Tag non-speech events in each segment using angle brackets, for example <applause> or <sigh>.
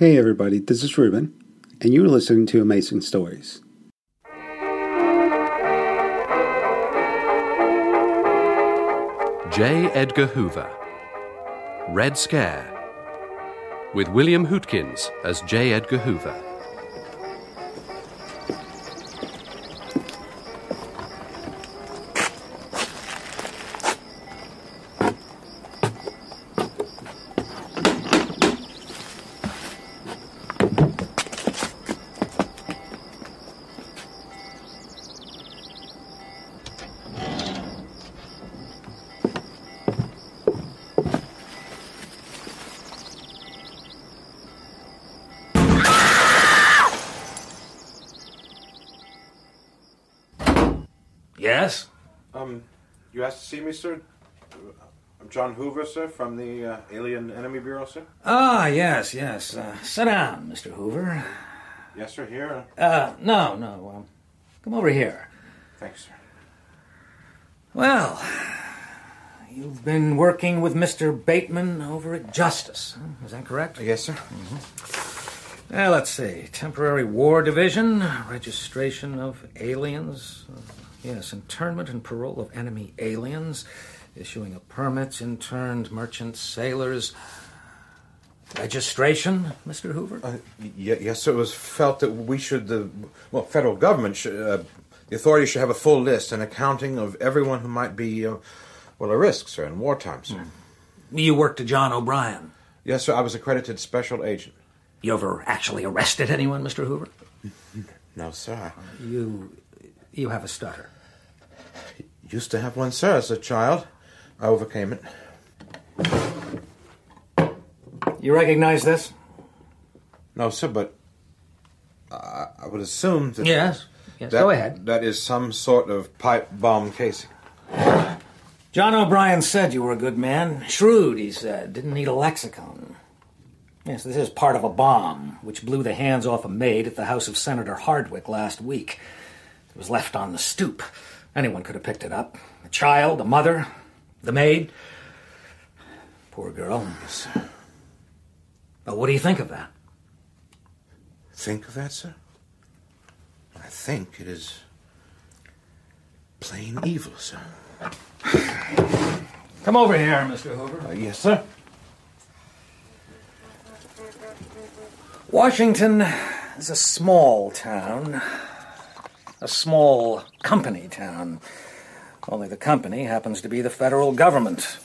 Hey everybody, this is Ruben, and you're listening to Amazing Stories. J. Edgar Hoover. Red Scare. With William Hootkins as J. Edgar Hoover. Sir, from the uh, Alien Enemy Bureau, sir. Ah, yes, yes. Uh, sit down, Mr. Hoover. Yes, sir, here. Uh, no, no. Um, come over here. Thanks, sir. Well, you've been working with Mr. Bateman over at Justice. huh? Is that correct? Yes, sir. Well, let's see. Temporary War Division, registration of aliens. Uh, yes, internment and parole of enemy aliens, issuing of permits, interned merchant sailors. Registration, Mr. Hoover? Uh, y- yes, sir. It was felt that we should, the well, federal government should, uh, the authorities should have a full list and accounting of everyone who might be, uh, well, a risk, sir, in wartime, sir. You worked to John O'Brian. Yes, sir. I was accredited special agent. You ever actually arrested anyone, Mr. Hoover? <laughs> No, sir. You. you have a stutter. Used to have one, sir, as a child. I overcame it. You recognize this? No, sir, but I, I would assume that. Yes. Yes, that- go ahead. That is some sort of pipe bomb casing. John O'Brian said you were a good man. Shrewd, he said. Didn't need a lexicon. Yes, this is part of a bomb which blew the hands off a maid at the house of Senator Hardwick last week. It was left on the stoop. Anyone could have picked it up. A child, a mother, the maid. Poor girl. Sir. But what do you think of that? Think of that, sir? I think it is plain evil, sir. Come over here, Mr. Hoover. Uh, yes, sir. Washington is a small town, a small company town. Only the company happens to be the federal government.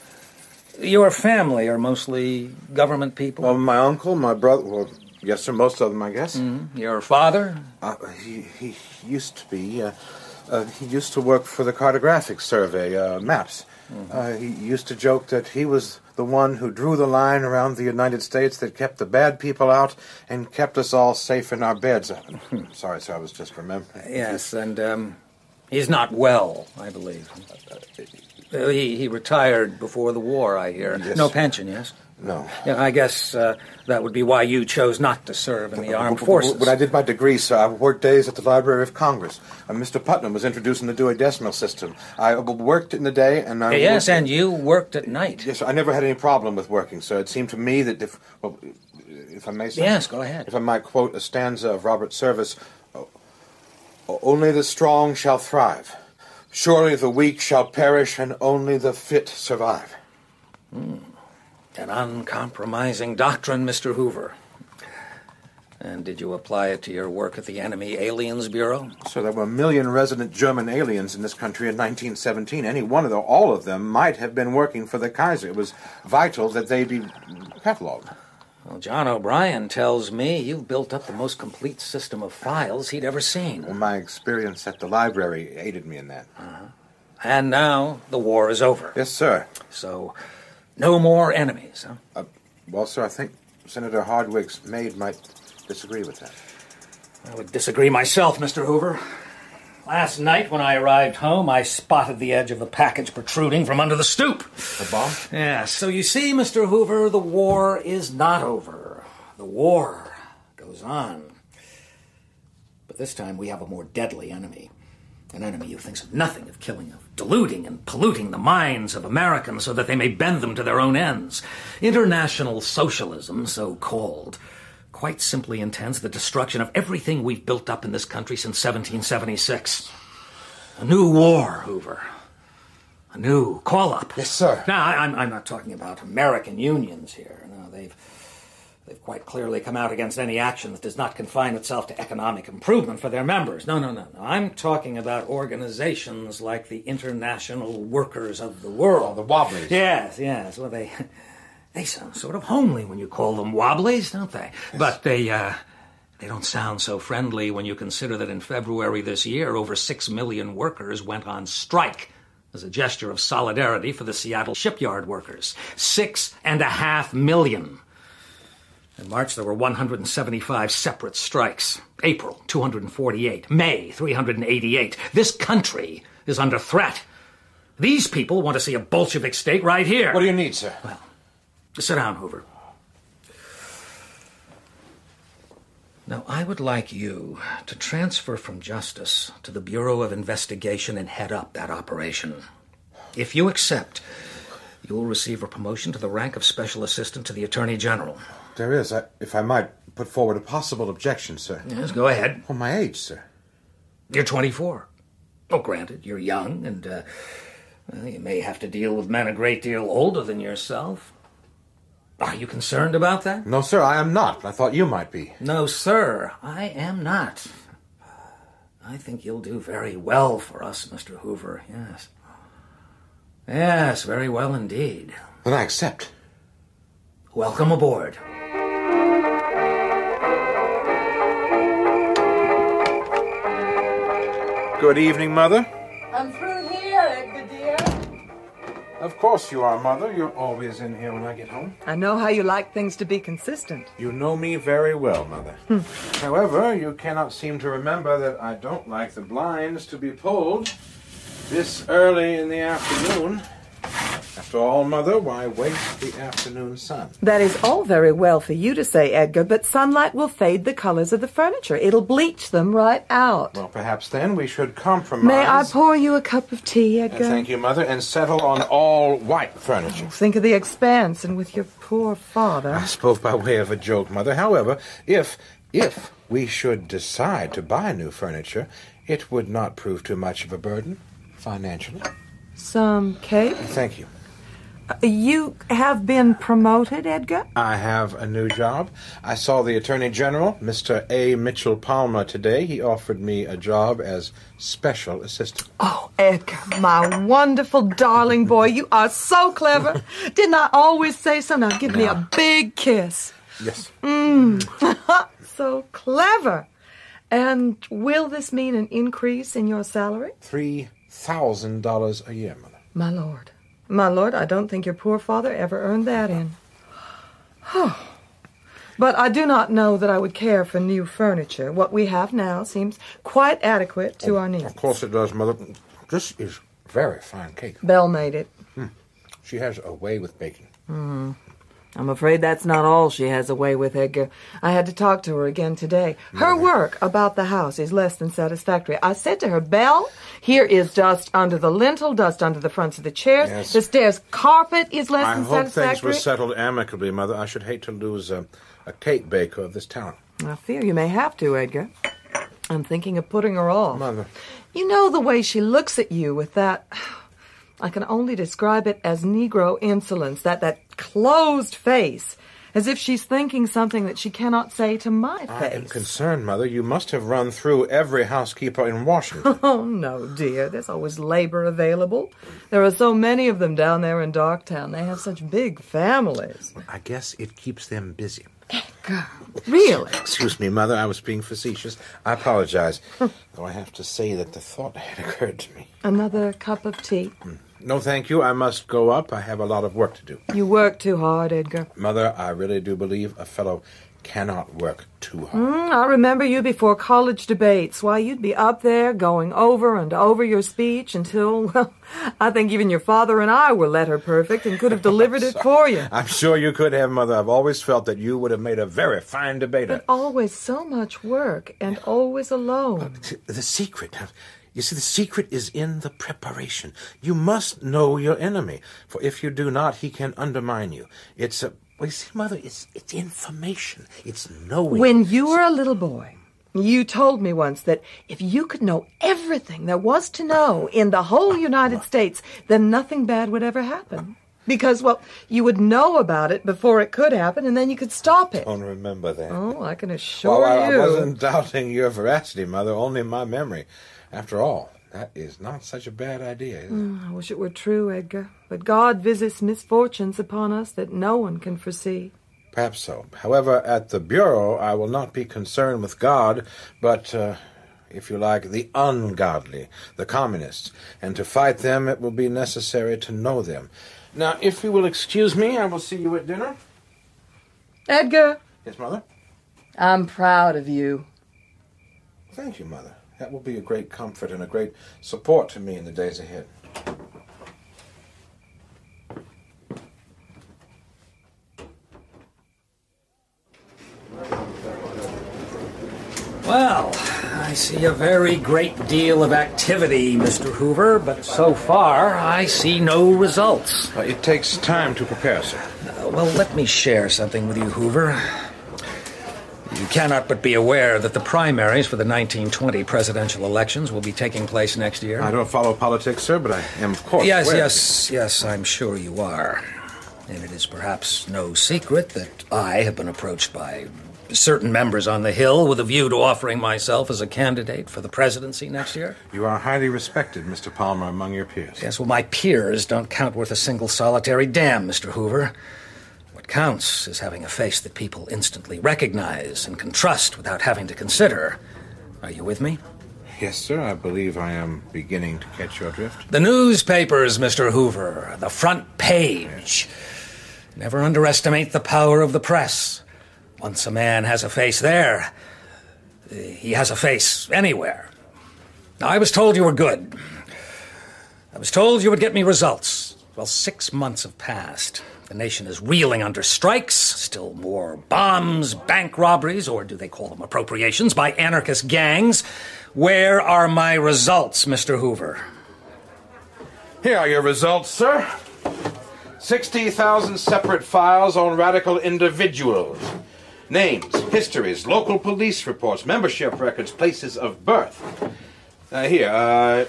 Your family are mostly government people. Well, my uncle, my brother, well, yes, sir, most of them, I guess. Your father? Uh, he, he used to be, uh, uh, he used to work for the Cartographic Survey, uh, maps. Uh, he used to joke that he was the one who drew the line around the United States that kept the bad people out and kept us all safe in our beds. <laughs> Sorry, sir, I was just remembering. Yes, and um, he's not well, I believe. Uh, he, he retired before the war, I hear. Yes. No pension, yes? No. Yeah, I guess uh, that would be why you chose not to serve in the armed forces. When I did my degree, sir, I worked days at the Library of Congress. Uh, Mr. Putnam was introducing the Dewey Decimal System. I uh, worked in the day, and I yes, and you worked at night. Yes, sir, I never had any problem with working, sir. It seemed to me that if, well, if I may, sir, Yes, go ahead. If I might quote a stanza of Robert Service, "O- "Only the strong shall thrive. Surely the weak shall perish, and only the fit survive." Hmm. An uncompromising doctrine, Mr. Hoover. And did you apply it to your work at the Enemy Aliens Bureau? So there were a million resident German aliens in this country in 1917. Any one of them, all of them, might have been working for the Kaiser. It was vital that they be catalogued. Well, John O'Brian tells me you've built up the most complete system of files he'd ever seen. Well, my experience at the library aided me in that. And now the war is over. Yes, sir. So, no more enemies, huh? Uh, well, sir, I think Senator Hardwick's maid might disagree with that. I would disagree myself, Mr. Hoover. Last night, when I arrived home, I spotted the edge of a package protruding from under the stoop. A bomb? Yeah, so you see, Mr. Hoover, the war is not over. The war goes on. But this time we have a more deadly enemy. An enemy who thinks of nothing of killing, of deluding and polluting the minds of Americans so that they may bend them to their own ends. International socialism, so called, quite simply intends the destruction of everything we've built up in this country since 1776. A new war, Hoover. A new call up. Yes, sir. Now, I, I'm, I'm not talking about American unions here. No, they've, they've quite clearly come out against any action that does not confine itself to economic improvement for their members. No, no, no, no. I'm talking about organizations like the International Workers of the World. Oh, the Wobblies. Yes, yes. Well, they they sound sort of homely when you call them Wobblies, don't they? But they uh, they don't sound so friendly when you consider that in February this year, over six million workers went on strike as a gesture of solidarity for the Seattle shipyard workers. Six and a half million. In March, there were 175 separate strikes. April, 248. May, 388. This country is under threat. These people want to see a Bolshevik state right here. What do you need, sir? Sit down, Hoover. Now, I would like you to transfer from Justice to the Bureau of Investigation and head up that operation. If you accept, you will receive a promotion to the rank of Special Assistant to the Attorney General. There is, I, if I might put forward a possible objection, sir. Yes, go ahead. Well, my age, sir. You're 24. Oh, granted, you're young, and uh, well, you may have to deal with men a great deal older than yourself. Are you concerned about that? No, sir, I am not. I thought you might be. No, sir, I am not. I think you'll do very well for us, Mr. Hoover, yes. Yes, very well indeed. Then I accept. Welcome aboard. Good evening, Mother. I'm through here, Edgar dear. Of course you are, Mother. You're always in here when I get home. I know how you like things to be consistent. You know me very well, Mother. Hmm. However, you cannot seem to remember that I don't like the blinds to be pulled this early in the afternoon. After all, Mother, why waste the afternoon sun? That is all very well for you to say, Edgar, but sunlight will fade the colors of the furniture. It'll bleach them right out. Well, perhaps then we should compromise. May I pour you a cup of tea, Uh, Edgar? Thank you, Mother, and settle on all white furniture. Think of the expense, and with your poor father. I spoke by way of a joke, Mother. However, if if we should decide to buy new furniture, it would not prove too much of a burden financially. Some cake? Thank you. You have been promoted, Edgar? I have a new job. I saw the Attorney General, Mr. A. Mitchell Palmer, today. He offered me a job as special assistant. Oh, Edgar, my wonderful darling boy, you are so clever. Didn't I always say so? Now give me a big kiss. Yes. Mmm. <laughs> So clever. And will this mean an increase in your salary? Three thousand dollars a year, Mother. My lord. My lord, I don't think your poor father ever earned that in. but I do not know that I would care for new furniture. What we have now seems quite adequate to oh, our needs. Of course it does, Mother. This is very fine cake. Belle made it. Hmm. She has a way with baking. Hmm. I'm afraid that's not all she has a way with, Edgar. I had to talk to her again today. Her work about the house is less than satisfactory. I said to her, Belle, here is dust under the lintel, dust under the fronts of the chairs. Yes. The stairs carpet is less I than hope things satisfactory. were settled amicably, Mother. I should hate to lose a, a cake baker of this talent. I fear you may have to, Edgar. I'm thinking of putting her off. Mother. You know the way she looks at you with that. <sighs> I can only describe it as Negro insolence, that, that closed face, as if she's thinking something that she cannot say to my face. I am concerned, Mother. You must have run through every housekeeper in Washington. <laughs> Oh, no, dear. There's always labor available. There are so many of them down there in Darktown. They have such big families. I guess it keeps them busy. Really? Excuse me, Mother. I was being facetious. I apologize. <laughs> Though I have to say that the thought had occurred to me. Another cup of tea? Hmm. No, thank you. I must go up. I have a lot of work to do. You work too hard, Edgar. Mother, I really do believe a fellow cannot work too hard. Mm, I remember you before college debates. Why, you'd be up there going over and over your speech until, <laughs> well, I think even your father and I were letter perfect and could have <laughs> delivered it for you. I'm sure you could have, Mother. I've always felt that you would have made a very fine debater. But always so much work and always alone. The secret. You see, the secret is in the preparation. You must know your enemy, for if you do not, he can undermine you. It's a Well, you see, Mother, it's, it's information. It's knowing. When you were a little boy, you told me once that if you could know everything there was to know in the whole United States, then nothing bad would ever happen. Because, well, you would know about it before it could happen, and then you could stop it. don't remember that. Oh, I can assure well, I, you. I wasn't <laughs> doubting your veracity, Mother, only my memory. After all, that is not such a bad idea. Is it? I wish it were true, Edgar. But God visits misfortunes upon us that no one can foresee. Perhaps so. However, at the Bureau, I will not be concerned with God, but, uh, if you like, the ungodly, the communists. And to fight them, it will be necessary to know them. Now, if you will excuse me, I will see you at dinner. Edgar, Yes, Mother? I'm proud of you. Thank you, Mother. That will be a great comfort and a great support to me in the days ahead. Well, I see a very great deal of activity, Mr. Hoover, but so far I see no results. Uh, it takes time to prepare, sir. Uh, well, let me share something with you, Hoover. You cannot but be aware that the primaries for the 1920 presidential elections will be taking place next year. I don't follow politics, sir, but I am, of course. Yes, aware. yes, yes, I'm sure you are. And it is perhaps no secret that I have been approached by certain members on the Hill with a view to offering myself as a candidate for the presidency next year. You are highly respected, Mr. Palmer, among your peers. Yes, well, my peers don't count worth a single solitary damn, Mr. Hoover. What counts is having a face that people instantly recognize and can trust without having to consider. Are you with me? Yes, sir. I believe I am beginning to catch your drift. The newspapers, Mr. Hoover, the front page. Never underestimate the power of the press. Once a man has a face there, he has a face anywhere. Now, I was told you were good. I was told you would get me results. Well, six months have passed. The nation is reeling under strikes, still more bombs, bank robberies, or do they call them appropriations, by anarchist gangs. Where are my results, Mr. Hoover? Here are your results, sir. 60,000 separate files on radical individuals. Names, histories, local police reports, membership records, places of birth. Uh, here, uh,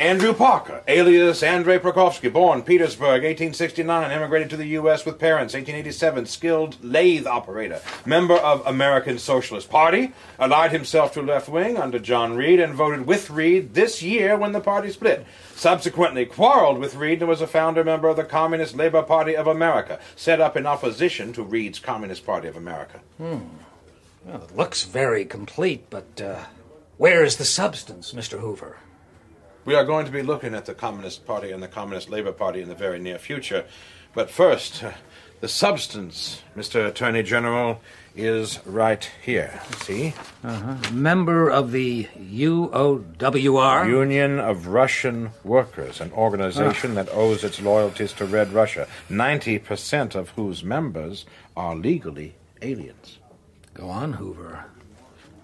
Andrew Parker, alias Andrei Prokofsky, born Petersburg, 1869, immigrated to the U.S. with parents, 1887, skilled lathe operator, member of American Socialist Party, allied himself to left wing under John Reed, and voted with Reed this year when the party split. Subsequently quarreled with Reed and was a founder member of the Communist Labor Party of America, set up in opposition to Reed's Communist Party of America. Hmm. Well, it looks very complete, but uh, where is the substance, Mr. Hoover? We are going to be looking at the Communist Party and the Communist Labor Party in the very near future. But first, uh, the substance, Mr. Attorney General, is right here. See? Member of the UOWR? Union of Russian Workers, an organization that owes its loyalties to Red Russia, 90% of whose members are legally aliens. Go on, Hoover.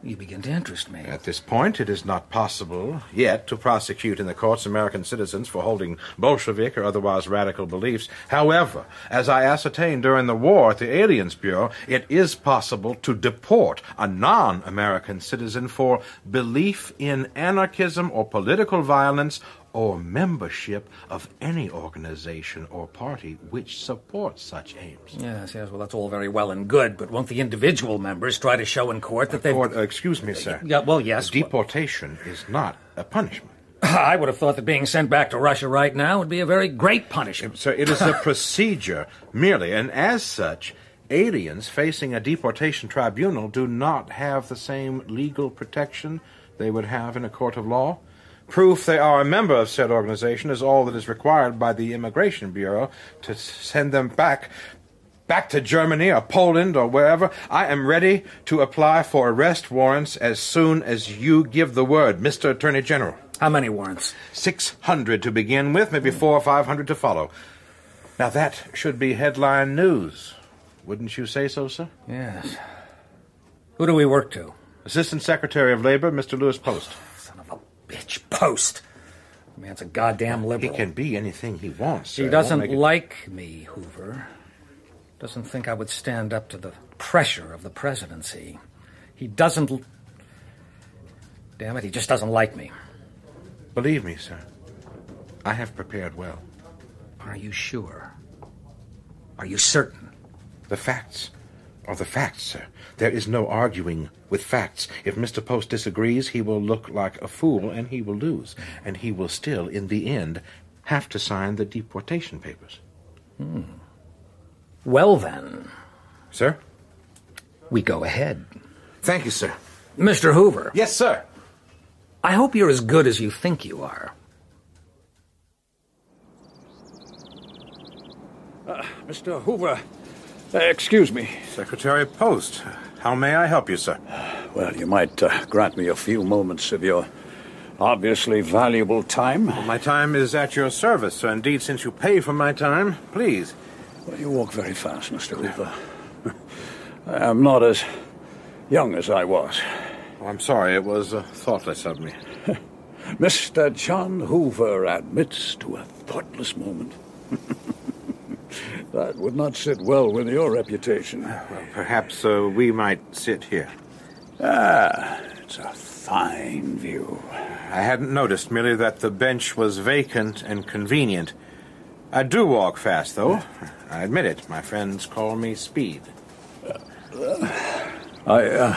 You begin to interest me. At this point, it is not possible yet to prosecute in the courts American citizens for holding Bolshevik or otherwise radical beliefs. However, as I ascertained during the war at the Aliens Bureau, it is possible to deport a non American citizen for belief in anarchism or political violence or membership of any organization or party which supports such aims. Yes, yes, well, that's all very well and good, but won't the individual members try to show in court that they've. Court, uh, excuse me, sir. Yeah, well, yes. Deportation is not a punishment. <laughs> I would have thought that being sent back to Russia right now would be a very great punishment. Sir, it is a <laughs> procedure merely, and as such, aliens facing a deportation tribunal do not have the same legal protection they would have in a court of law. Proof they are a member of said organization is all that is required by the Immigration Bureau to send them back. Back to Germany or Poland or wherever. I am ready to apply for arrest warrants as soon as you give the word, Mr. Attorney General. How many warrants? 600 to begin with, maybe four or 500 to follow. Now that should be headline news. Wouldn't you say so, sir? Yes. Who do we work to? Assistant Secretary of Labor, Mr. Louis Post. Son of a bitch. Post. The man's a goddamn liberal. He can be anything he wants. He doesn't make it- like me, Hoover. Doesn't think I would stand up to the pressure of the presidency. He doesn't. l- Damn it, he just doesn't like me. Believe me, sir, I have prepared well. Are you sure? Are you certain? The facts are the facts, sir. There is no arguing with facts. If Mr. Post disagrees, he will look like a fool and he will lose. And he will still, in the end, have to sign the deportation papers. Hmm. Well, then, Sir? we go ahead. Thank you, sir. Mr. Hoover, Yes, sir. I hope you're as good as you think you are. Uh, Mr. Hoover, uh, excuse me. Secretary of Post, how may I help you, sir? Well, you might uh, grant me a few moments of your obviously valuable time. My time is at your service, sir. Indeed, since you pay for my time, please. Well, you walk very fast, Mr. Hoover. I am not as young as I was. Oh, I'm sorry, it was uh, thoughtless of me. <laughs> Mr. John Hoover admits to a thoughtless moment. <laughs> that would not sit well with your reputation. Well, Perhaps uh, we might sit here. Ah, it's a fine view. I hadn't noticed merely that the bench was vacant and convenient. I do walk fast, though. I admit it. My friends call me Speed. I, uh,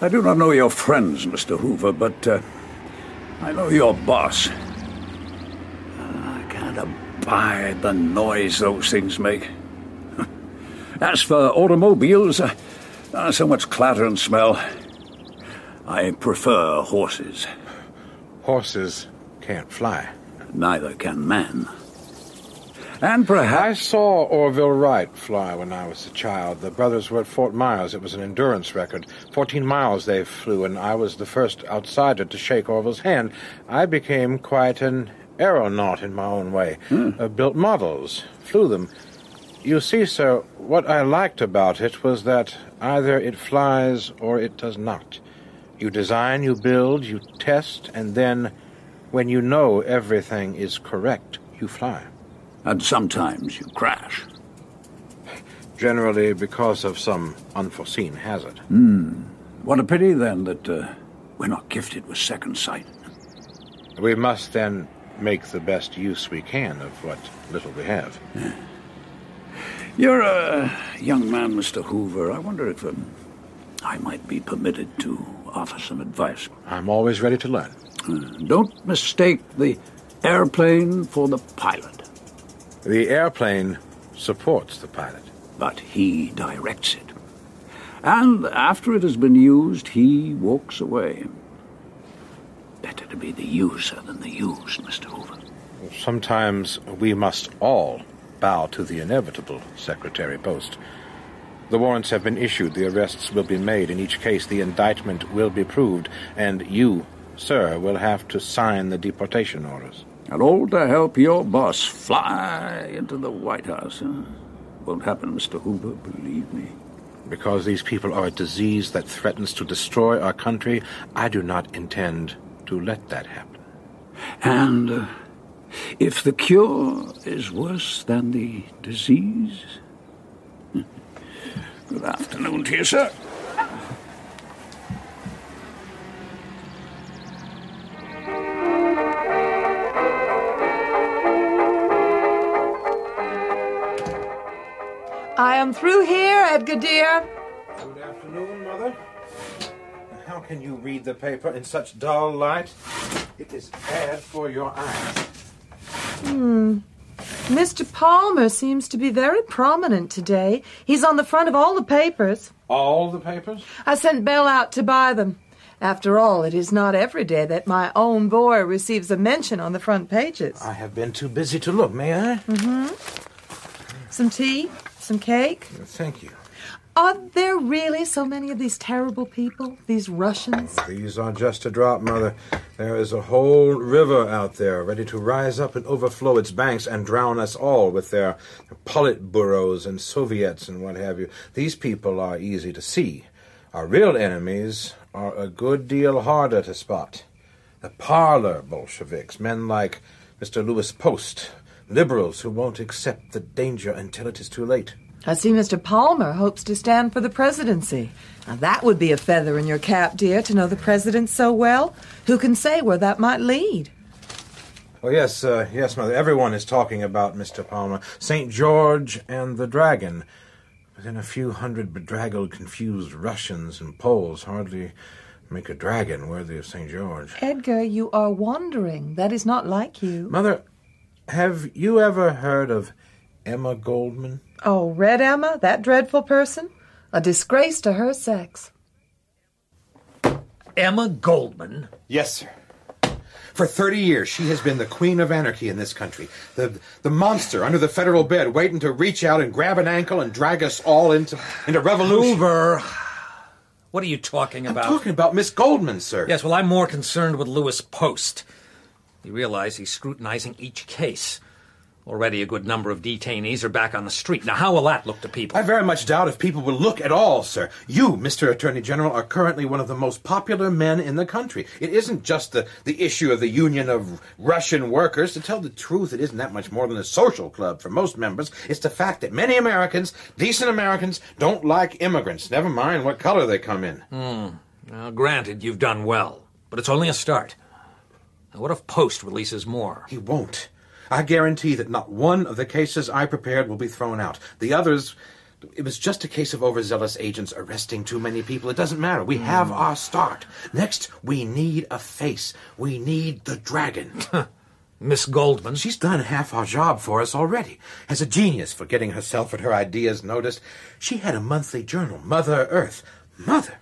I do not know your friends, Mr. Hoover, but uh, I know your boss. Uh, I can't abide the noise those things make. <laughs> As for automobiles, uh, so much clatter and smell. I prefer horses. Horses can't fly. Neither can man. And perhaps. I saw Orville Wright fly when I was a child. The brothers were at Fort Myers. It was an endurance record. Fourteen miles they flew, and I was the first outsider to shake Orville's hand. I became quite an aeronaut in my own way. Uh, built models, flew them. You see, sir, what I liked about it was that either it flies or it does not. You design, you build, you test, and then, when you know everything is correct, you fly. and sometimes you crash. <laughs> Generally because of some unforeseen hazard. What a pity then that uh, we're not gifted with second sight. We must then make the best use we can of what little we have. You're a young man, Mr. Hoover. I wonder if um, I might be permitted to offer some advice. I'm always ready to learn. Don't mistake the airplane for the pilot, The airplane supports the pilot. but he directs it. And after it has been used, he walks away. Better to be the user than the used, Mr. Hoover. Sometimes we must all bow to the inevitable, Secretary Post. The warrants have been issued, the arrests will be made. In each case, the indictment will be proved, and you, sir, will have to sign the deportation orders. And all to help your boss fly into the White House. Huh? Won't happen, Mr. Hoover, believe me. Because these people are a disease that threatens to destroy our country, I do not intend to let that happen. And uh, if the cure is worse than the disease. <laughs> Good afternoon to you, sir. I am through here, Edgar dear. Good afternoon, Mother. Can you read the paper in such dull light? It is bad for your eyes. Hmm. Mr. Palmer seems to be very prominent today. He's on the front of all the papers. All the papers? I sent Belle out to buy them. After all, it is not every day that my own boy receives a mention on the front pages. I have been too busy to look, may I? Mm-hmm. Some tea? Some cake? Thank you. Are there really so many of these terrible people? These Russians? These are just a drop, Mother. There is a whole river out there ready to rise up and overflow its banks and drown us all with their Politburos and Soviets and what have you. These people are easy to see. Our real enemies are a good deal harder to spot. The parlor Bolsheviks, men like Mr. Louis Post, liberals who won't accept the danger until it is too late. I see Mr. Palmer hopes to stand for the presidency. Now, that would be a feather in your cap, dear, to know the president so well. Who can say where that might lead? Oh, yes, uh, yes, Mother. Everyone is talking about Mr. Palmer. St. George and the Dragon. But then a few hundred bedraggled, confused Russians and Poles hardly make a dragon worthy of St. George. Edgar, you are wandering. That is not like you. Mother, have you ever heard of Emma Goldman? Oh, Red Emma, that dreadful person? A disgrace to her sex. Emma Goldman? Yes, sir. For 30 years, she has been the queen of anarchy in this country. The, the monster under the federal bed waiting to reach out and grab an ankle and drag us all into, into revolution. Hoover. What are you talking about? I'm talking about Miss Goldman, sir. Yes, well, I'm more concerned with Louis Post. You realize he's scrutinizing each case. Already a good number of detainees are back on the street. Now, how will that look to people? I very much doubt if people will look at all, sir. You, Mr. Attorney General, are currently one of the most popular men in the country. It isn't just the, the issue of the Union of Russian Workers. To tell the truth, it isn't that much more than a social club for most members. It's the fact that many Americans, decent Americans, don't like immigrants, never mind what color they come in. Hmm. Now, granted, you've done well, but it's only a start. Now, what if Post releases more? He won't. I guarantee that not one of the cases I prepared will be thrown out. The others, it was just a case of overzealous agents arresting too many people. It doesn't matter. We have hmm. our start. Next, we need a face. We need the dragon. <laughs> Miss Goldman? She's done half our job for us already. Has a genius for getting herself and her ideas noticed. She had a monthly journal, Mother Earth. Mother.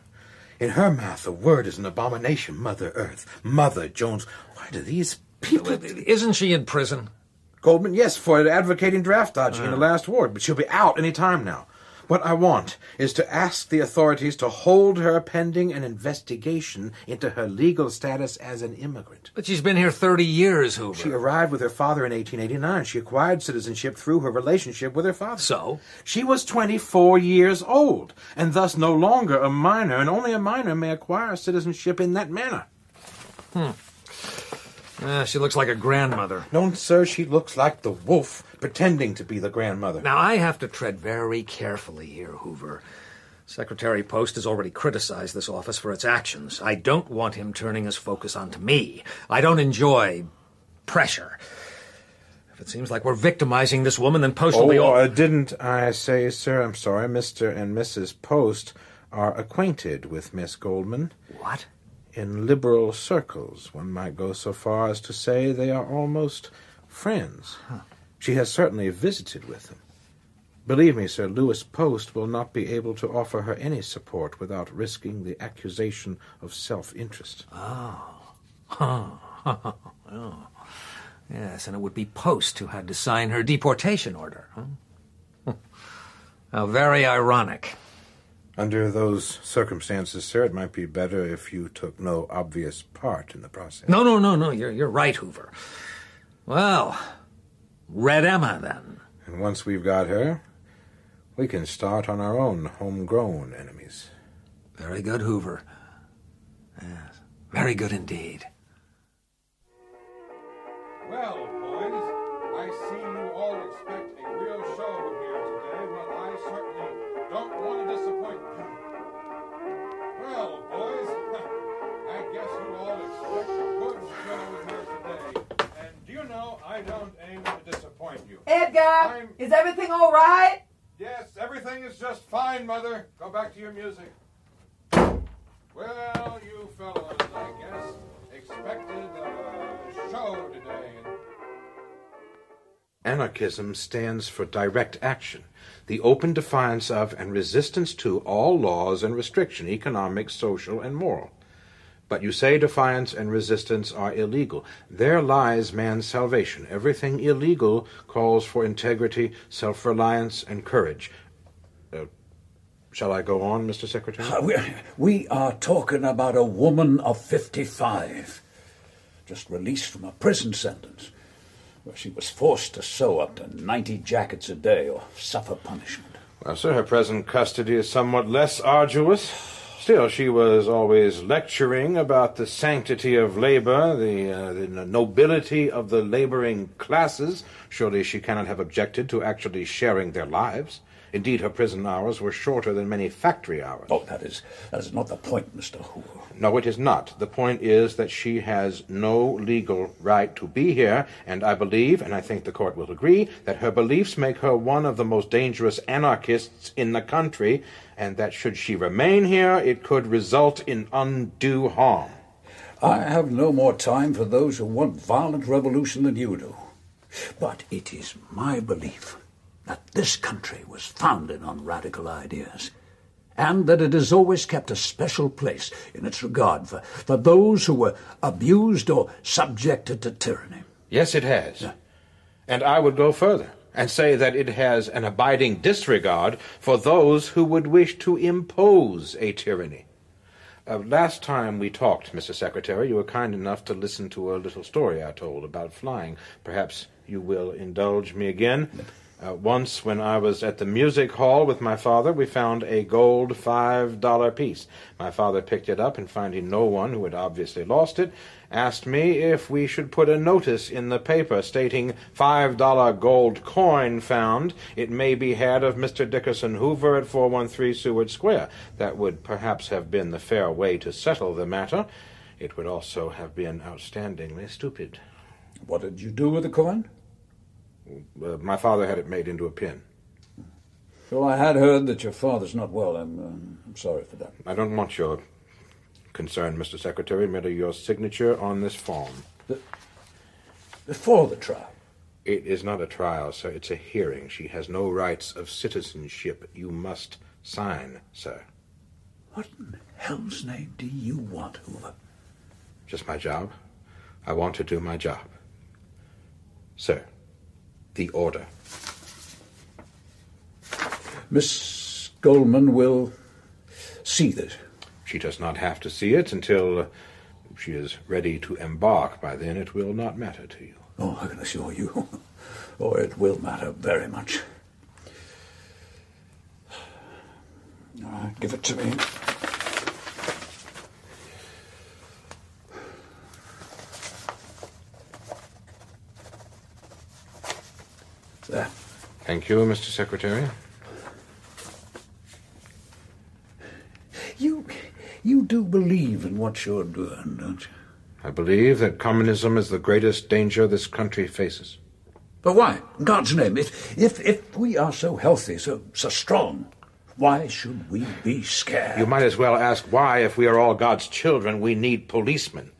In her mouth, the word is an abomination. Mother Earth. Mother Jones. Why do these people... Isn't she in prison? Goldman, yes, for advocating draft dodging in the uh. last ward, but she'll be out any time now. What I want is to ask the authorities to hold her pending an investigation into her legal status as an immigrant. But she's been here 30 years, Hoover. She arrived with her father in 1889. She acquired citizenship through her relationship with her father. So? She was 24 years old, and thus no longer a minor, and only a minor may acquire citizenship in that manner. Hmm. Ah, she looks like a grandmother. No, sir, she looks like the wolf pretending to be the grandmother. Now, I have to tread very carefully here, Hoover. Secretary Post has already criticized this office for its actions. I don't want him turning his focus onto me. I don't enjoy pressure. If it seems like we're victimizing this woman, then Post will be Oh, all. uh, didn't I say, sir? I'm sorry, Mr. and Mrs. Post are acquainted with Miss Goldman. What? In liberal circles, one might go so far as to say they are almost friends. She has certainly visited with them. Believe me, sir, Louis Post will not be able to offer her any support without risking the accusation of self interest. Ah, <laughs> yes, and it would be Post who had to sign her deportation order. Huh? <laughs> How very ironic. Under those circumstances, sir, it might be better if you took no obvious part in the process. No, no, no, no. You're you're right, Hoover. Well, Red Emma then. And once we've got her, we can start on our own homegrown enemies. Very good, Hoover. Yes, very good indeed. Well, boys, I see you all expect to disappoint you. Edgar, I'm- is everything all right? Yes, everything is just fine, Mother. Go back to your music. Well, you fellows, I guess, expected a show today. Anarchism stands for direct action, the open defiance of and resistance to all laws and restriction, economic, social, and moral. But you say defiance and resistance are illegal. There lies man's salvation. Everything illegal calls for integrity, self reliance, and courage. Uh, shall I go on, Mr. Secretary? Uh, We, we are talking about a woman of 55, just released from a prison sentence, where she was forced to sew up to 90 jackets a day or suffer punishment. Well, sir, her present custody is somewhat less arduous. Still, she was always lecturing about the sanctity of labor, the, uh, the nobility of the laboring classes. Surely she cannot have objected to actually sharing their lives. Indeed, her prison hours were shorter than many factory hours. Oh, that is that is not the point, Mr. Hoover. No, it is not. The point is that she has no legal right to be here, and I believe, and I think the court will agree, that her beliefs make her one of the most dangerous anarchists in the country, and that should she remain here, it could result in undue harm. I have no more time for those who want violent revolution than you do. But it is my belief that this country was founded on radical ideas and that it has always kept a special place in its regard for, for those who were abused or subjected to tyranny. Yes, it has. And I would go further and say that it has an abiding disregard for those who would wish to impose a tyranny. Uh, last time we talked, Mr. Secretary, you were kind enough to listen to a little story I told about flying. Perhaps you will indulge me again. Uh, once, when I was at the music hall with my father, we found a gold five dollar piece. My father picked it up and finding no one who had obviously lost it, asked me if we should put a notice in the paper stating five dollar gold coin found. It may be had of Mr. Dickerson Hoover at 413 Seward Square. That would perhaps have been the fair way to settle the matter. It would also have been outstandingly stupid. What did you do with the coin? Uh, my father had it made into a pin. Well, I had heard that your father's not well. I'm, um, I'm sorry for that. I don't want your concern, Mr. Secretary, merely your signature on this form. The, Before the trial. It is not a trial, sir. It's a hearing. She has no rights of citizenship. You must sign, sir. What in hell's name do you want, Hoover? Just my job. I want to do my job. Sir, the order. Miss Goldman will see this. She does not have to see it until she is ready to embark. By then, it will not matter to you. Oh, I can assure you. <laughs> Oh, it will matter very much. All right, give it to me. There. Thank you, Mr. Secretary. You, you do believe in what you're doing, don't you? I believe that communism is the greatest danger this country faces. But why? In God's name, if, if, if we are so healthy, so, so strong, why should we be scared? You might as well ask why, if we are all God's children, we need policemen.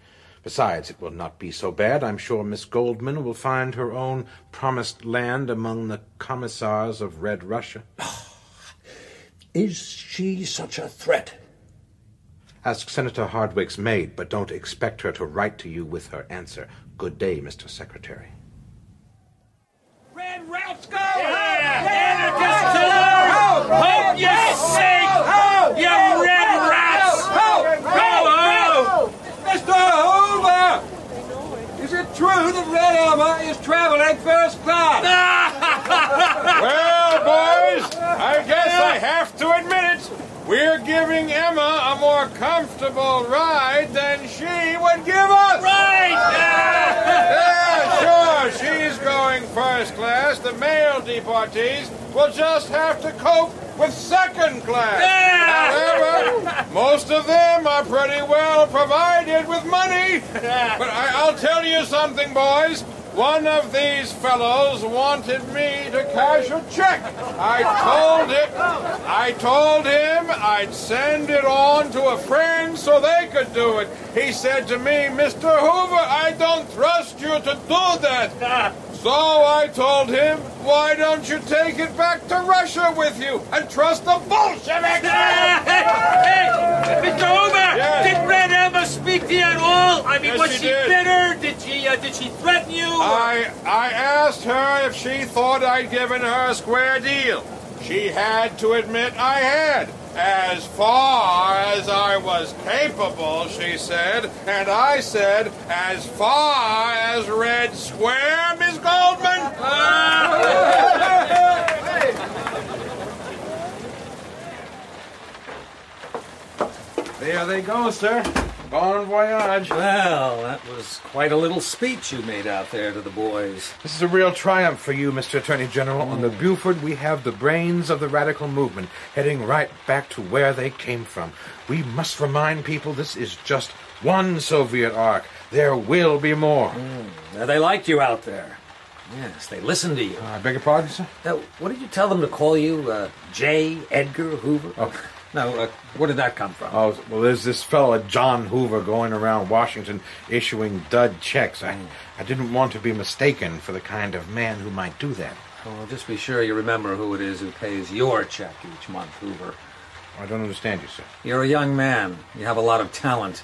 Besides, it will not be so bad. I'm sure Miss Goldman will find her own promised land among the commissars of Red Russia. <sighs> Is she such a threat? Ask Senator Hardwick's maid, but don't expect her to write to you with her answer. Good day, Mr. Secretary. Red rats go! Anarchists alone! Hope you sink! You red rats! Go home! Mr. Hoover! Is it true that Red Emma is traveling first class? <laughs> Well, boys, I guess I have to admit it. We're giving Emma a more comfortable ride than she would give us. Right! Yeah, sure, she's going first class. The male deportees will just have to cope with second class. However, <laughs> most of them are pretty well provided with money. But I, I'll tell you something, boys. One of these fellows wanted me to cash a check. I told him, I told him I'd send it on to a friend so they could do it. He said to me, Mr. Hoover, I don't trust you to do that. <laughs> So I told him, why don't you take it back to Russia with you and trust the Bolsheviks? <laughs> Hey, Mr. Hoover, Yes. did Red Emma speak to you at all? I mean, Yes, was she she did. bitter? Did she uh, did she threaten you? I I asked her if she thought I'd given her a square deal. She had to admit I had. As far as I was capable, she said, and I said, as far as Red Square, Miss Goldman. There they go, sir. Bon voyage. Well, that was quite a little speech you made out there to the boys. This is a real triumph for you, Mr. Attorney General. On the Buford, we have the brains of the radical movement heading right back to where they came from. We must remind people this is just one Soviet Ark. There will be more. Now, they liked you out there. Yes, they listened to you. I beg your pardon, sir? Now, what did you tell them to call you? Uh, J. Edgar Hoover? Oh. No, uh, where did that come from? Oh, well, there's this fellow, John Hoover, going around Washington issuing dud checks. I, I didn't want to be mistaken for the kind of man who might do that. Well, just be sure you remember who it is who pays your check each month, Hoover. I don't understand you, sir. You're a young man. You have a lot of talent.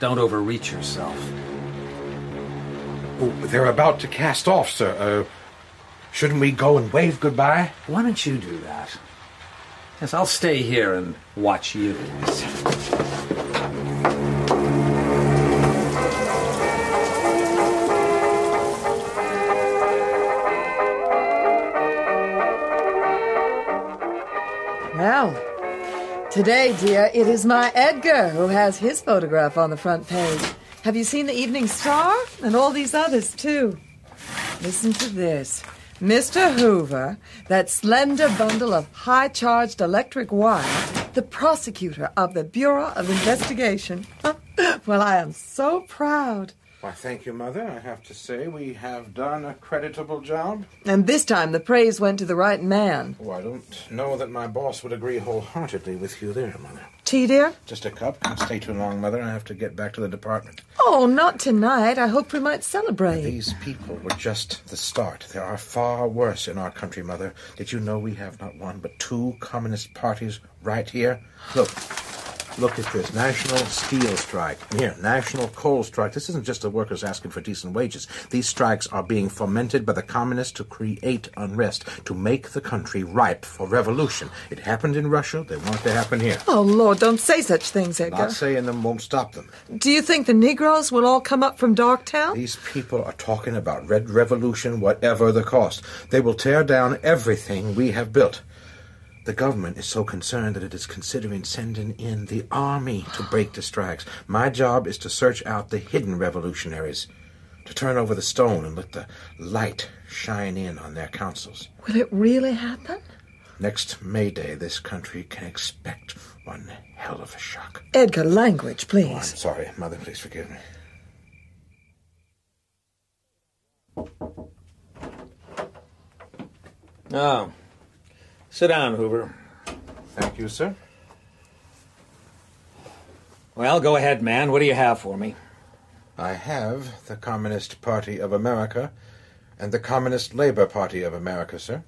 Don't overreach yourself. Oh, they're about to cast off, sir. Uh, shouldn't we go and wave goodbye? Why don't you do that? Yes, I'll stay here and watch you. Well, today, dear, it is my Edgar who has his photograph on the front page. Have you seen the Evening Star? And all these others, too. Listen to this. Mr. Hoover, that slender bundle of high charged electric wire, the prosecutor of the Bureau of Investigation. <laughs> well, I am so proud. Why, thank you, Mother. I have to say we have done a creditable job. And this time the praise went to the right man. Oh, I don't know that my boss would agree wholeheartedly with you there, Mother. Tea, dear? Just a cup. Can't stay too long, Mother. I have to get back to the department. Oh, not tonight. I hoped we might celebrate. These people were just the start. There are far worse in our country, Mother. Did you know we have not one but two communist parties right here? Look. Look at this. National steel strike. Here, national coal strike. This isn't just the workers asking for decent wages. These strikes are being fomented by the communists to create unrest, to make the country ripe for revolution. It happened in Russia. They want it to happen here. Oh, Lord, don't say such things, Edgar. Not saying them won't stop them. Do you think the Negroes will all come up from Darktown? These people are talking about red revolution, whatever the cost. They will tear down everything we have built. The government is so concerned that it is considering sending in the army to break the strikes. My job is to search out the hidden revolutionaries, to turn over the stone and let the light shine in on their councils. Will it really happen? Next May Day, this country can expect one hell of a shock. Edgar, language, please. Oh, I'm sorry, Mother, please forgive me. Oh. Sit down, Hoover. Thank you, sir. Well, go ahead, man. What do you have for me? I have the Communist Party of America and the Communist Labor Party of America, sir.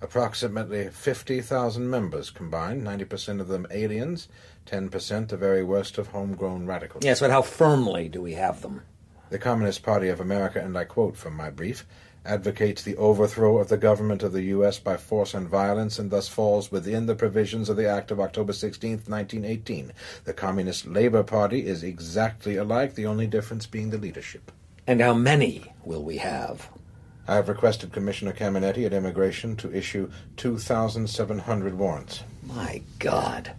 Approximately 50,000 members combined, 90% of them aliens, 10% the very worst of homegrown radicals. Yes, but how firmly do we have them? The Communist Party of America, and I quote from my brief, advocates the overthrow of the government of the U.S. by force and violence and thus falls within the provisions of the Act of October 16, 1918. The Communist Labor Party is exactly alike, the only difference being the leadership. And how many will we have? I have requested Commissioner Caminetti at Immigration to issue 2,700 warrants. My God.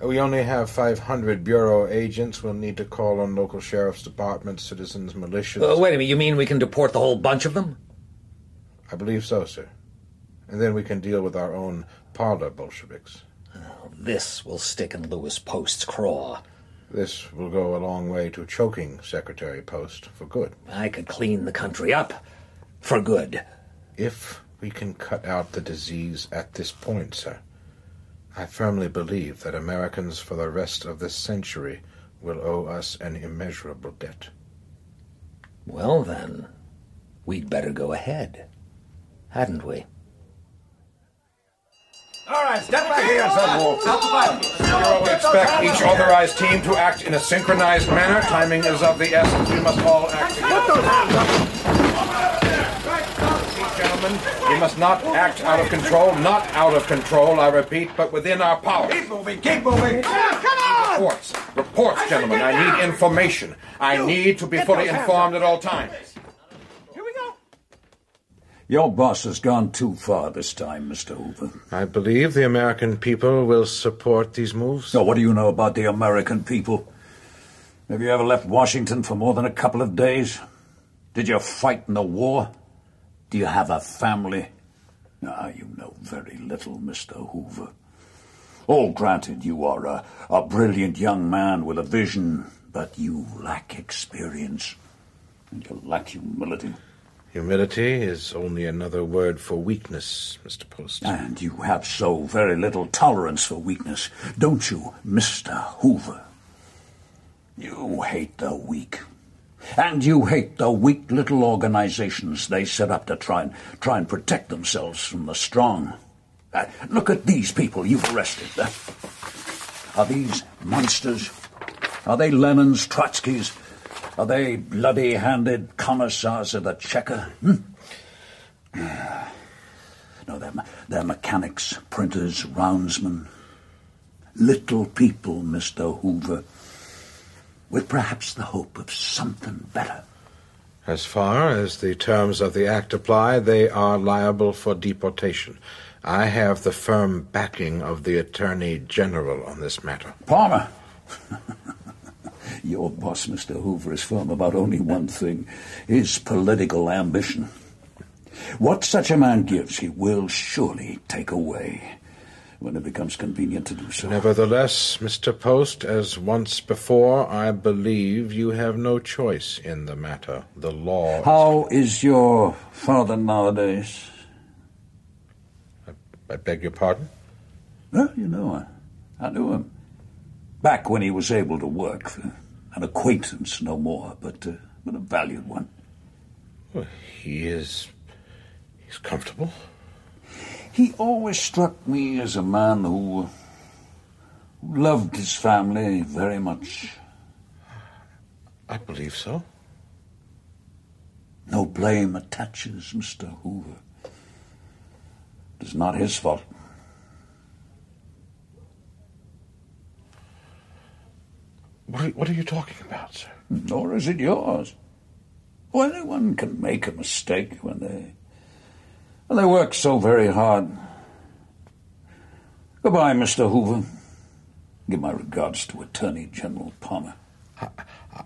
We only have 500 bureau agents. We'll need to call on local sheriff's departments, citizens, militias. Uh, wait a minute, you mean we can deport the whole bunch of them? I believe so, sir. And then we can deal with our own parlor Bolsheviks. Oh, this will stick in Louis Post's craw. This will go a long way to choking Secretary Post for good. I could clean the country up for good. If we can cut out the disease at this point, sir, I firmly believe that Americans for the rest of this century will owe us an immeasurable debt. Well, then, we'd better go ahead, hadn't we? All right, step back here, Subwolf. Bureau will expect each authorized team to act in a synchronized manner. Timing is of the essence. We must all act together. Gentlemen, we must not act out of control. Not out of control, I repeat, but within our power. Keep moving, keep moving. Yeah, come on! Reports. Reports, gentlemen. I need information. I need to be fully informed at all times. Here we go. Your boss has gone too far this time, Mr. Hoover. I believe the American people will support these moves. So, what do you know about the American people? Have you ever left Washington for more than a couple of days? Did you fight in the war? Do you have a family? Ah, you know very little, Mr. Hoover. All granted, you are a, a brilliant young man with a vision, but you lack experience. And you lack humility. Humility is only another word for weakness, Mr. Post. And you have so very little tolerance for weakness, don't you, Mr. Hoover? You hate the weak. And you hate the weak little organizations they set up to try and try and protect themselves from the strong. Uh, look at these people you've arrested. Uh, are these monsters? Are they Lenins, Trotskys? Are they bloody-handed commissars of the Cheka? Hmm? <sighs> No, they're, they're mechanics, printers, roundsmen. Little people, Mr. Hoover, with perhaps the hope of something better. As far as the terms of the Act apply, they are liable for deportation. I have the firm backing of the Attorney General on this matter. Palmer! <laughs> Your boss, Mr. Hoover, is firm about only one thing his political ambition. What such a man gives, he will surely take away when it becomes convenient to do so. Nevertheless, Mr. Post, as once before, I believe you have no choice in the matter. The law. How is your father nowadays? I beg your pardon? Well, you know, I, I knew him. Back when he was able to work. An acquaintance, no more, but, uh, but a valued one. Well, he is. he's comfortable. He always struck me as a man who, loved his family very much. I believe so. No blame attaches, Mr. Hoover. It is not his fault. What are, what are you talking about, sir? Nor is it yours. Well, anyone can make a mistake when they when they work so very hard. Goodbye, Mr. Hoover. Give my regards to Attorney General Palmer. I,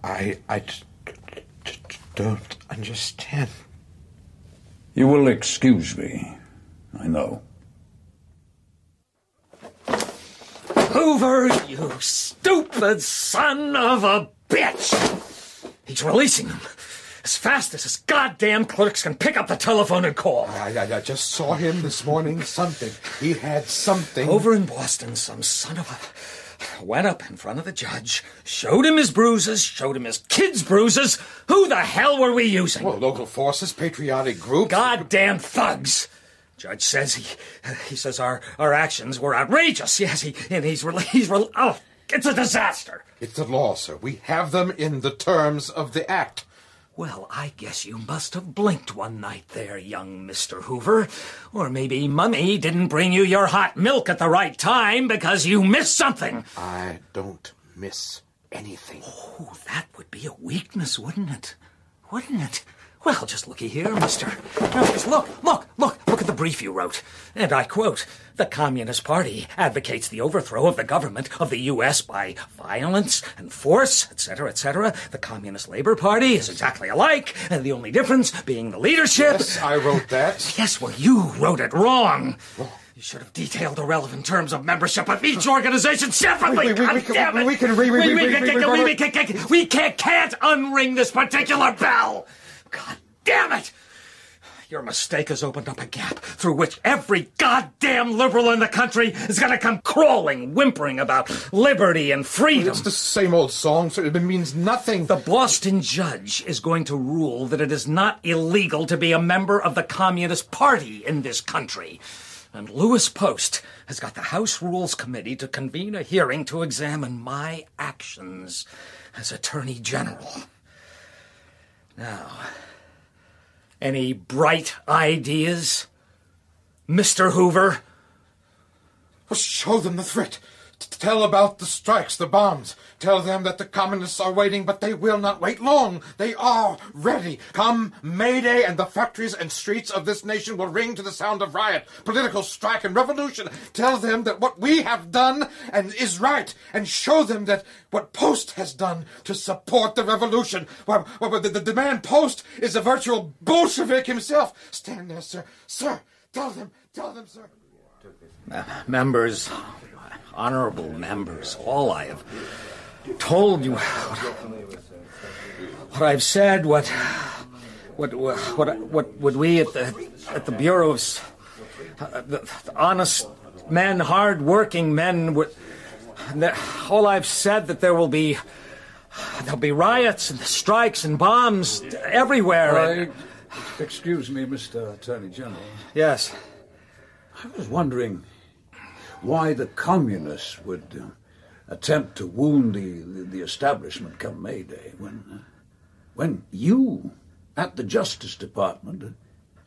I, I t- t- t- don't understand. You will excuse me, I know. Hoover, you stupid son of a bitch! He's releasing them as fast as his goddamn clerks can pick up the telephone and call. I, I, I just saw him this morning. Something. He had something. Over in Boston, some son of a. went up in front of the judge, showed him his bruises, showed him his kids' bruises. Who the hell were we using? Well, local forces, patriotic groups. Goddamn thugs! Judge says he he says our our actions were outrageous. Yes, he and he's he's re- oh, it's a disaster. It's the law, sir. We have them in the terms of the act. Well, I guess you must have blinked one night there, young Mr. Hoover. Or maybe Mummy didn't bring you your hot milk at the right time because you missed something. I don't miss anything. Oh, that would be a weakness, wouldn't it? Wouldn't it? Well, just looky here, mister. Now, just look, look, look, look at the brief you wrote. And I quote The Communist Party advocates the overthrow of the government of the U.S. by violence and force, etc., etc. The Communist Labor Party is exactly alike, and the only difference being the leadership. Yes, I wrote that. Yes, well, you wrote it wrong. You should have detailed the relevant terms of membership of each organization separately. We- we- we- God we can- we can re- re- we, we, can- we, can- we can't unring this particular bell. God damn it! Your mistake has opened up a gap through which every goddamn liberal in the country is going to come crawling, whimpering about liberty and freedom. It's the same old song, sir. It means nothing. The Boston judge is going to rule that it is not illegal to be a member of the Communist Party in this country. And Louis Post has got the House Rules Committee to convene a hearing to examine my actions as Attorney General. Now, any bright ideas, Mr. Hoover? Well, show them the threat. Tell about the strikes, the bombs. Tell them that the communists are waiting, but they will not wait long. They are ready. Come May Day, and the factories and streets of this nation will ring to the sound of riot, political strike, and revolution. Tell them that what we have done and is right, and show them that what Post has done to support the revolution. Well, well, the, the, the Post is a virtual Bolshevik himself. Stand there, sir. Sir, tell them, tell them, sir. Uh, members, honorable members, all I have told you, what I've said, what, what, what, what, would we at the at the Bureau of uh, the, the honest men, hard-working men, would, all I've said that there will be there'll be riots and strikes and bombs everywhere. and- excuse me, Mr. Attorney General. yes. I was wondering why the communists would uh, attempt to wound the, the, the establishment come May Day when, uh, when you, at the Justice Department, uh,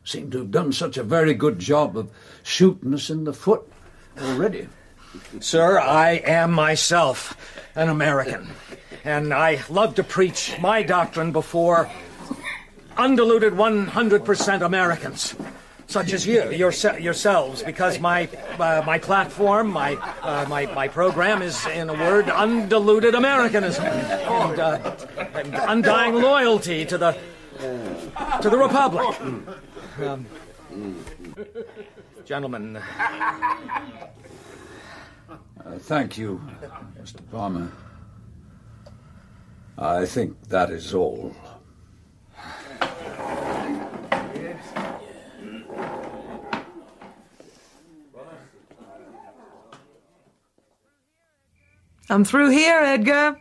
seem to have done such a very good job of shooting us in the foot already. Sir, I am myself an American, and I love to preach my doctrine before undiluted 100% Americans, such as you, yourse- yourselves, because my uh, my platform, my, uh, my my program is, in a word, undiluted Americanism and, uh, and undying loyalty to the to the republic. Um, gentlemen. Uh, thank you, Mr. Palmer. I think that is all. I'm through here, Edgar.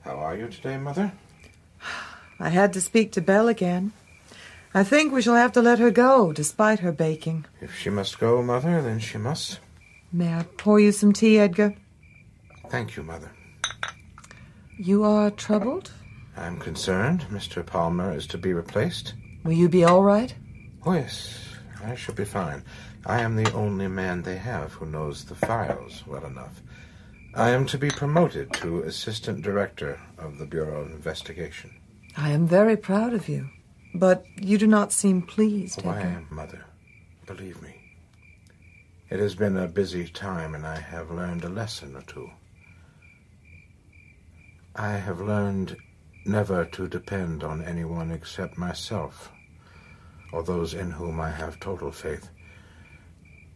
How are you today, Mother? I had to speak to Belle again. I think we shall have to let her go, despite her baking. If she must go, Mother, then she must. May I pour you some tea, Edgar? Thank you, Mother. You are troubled? I'm concerned Mr. Palmer is to be replaced. Will you be all right? Oh, yes, I shall be fine. I am the only man they have who knows the files well enough. I am to be promoted to Assistant Director of the Bureau of Investigation. I am very proud of you. But you do not seem pleased, I Edgar. am, Mother. Believe me. It has been a busy time, and I have learned a lesson or two. I have learned never to depend on anyone except myself, or those in whom I have total faith.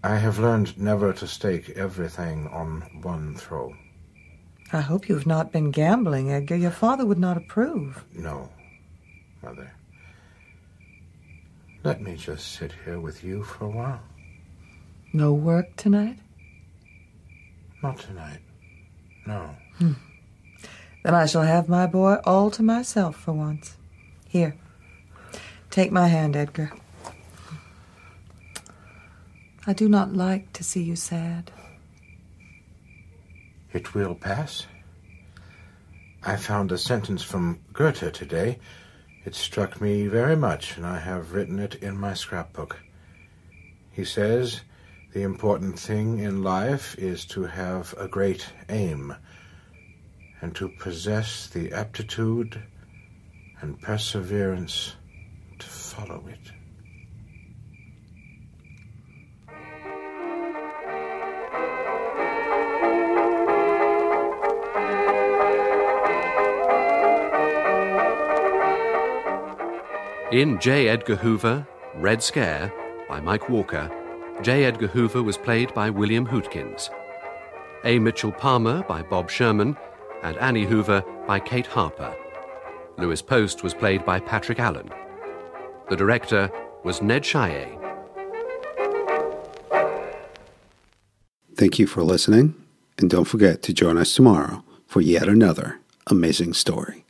I have learned never to stake everything on one throw. I hope you have not been gambling, Edgar. Your father would not approve. No, Mother. Let me just sit here with you for a while. No work tonight? Not tonight. No. Hmm. Then I shall have my boy all to myself for once. Here. Take my hand, Edgar. I do not like to see you sad. It will pass. I found a sentence from Goethe today. It struck me very much, and I have written it in my scrapbook. He says, The important thing in life is to have a great aim, and to possess the aptitude and perseverance follow it. In J. Edgar Hoover, Red Scare, by Mike Walker, J. Edgar Hoover was played by William Hootkins. A. Mitchell Palmer by Bob Sherman, and Annie Hoover by Kate Harper. Louis Post was played by Patrick Allen. The director was Ned Chaillet. Thank you for listening, and don't forget to join us tomorrow for yet another amazing story.